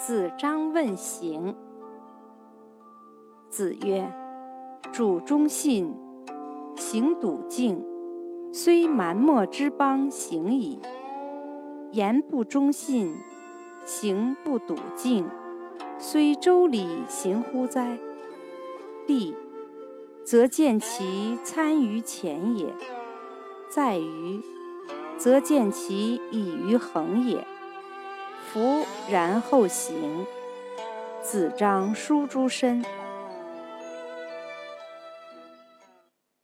子张问行。子曰：“主忠信，行笃敬，虽蛮貊之邦，行矣；言不忠信，行不笃敬，虽周礼，行乎哉？立，则见其参于前也；在于，则见其以于恒也。”福然后行。子张书诸身。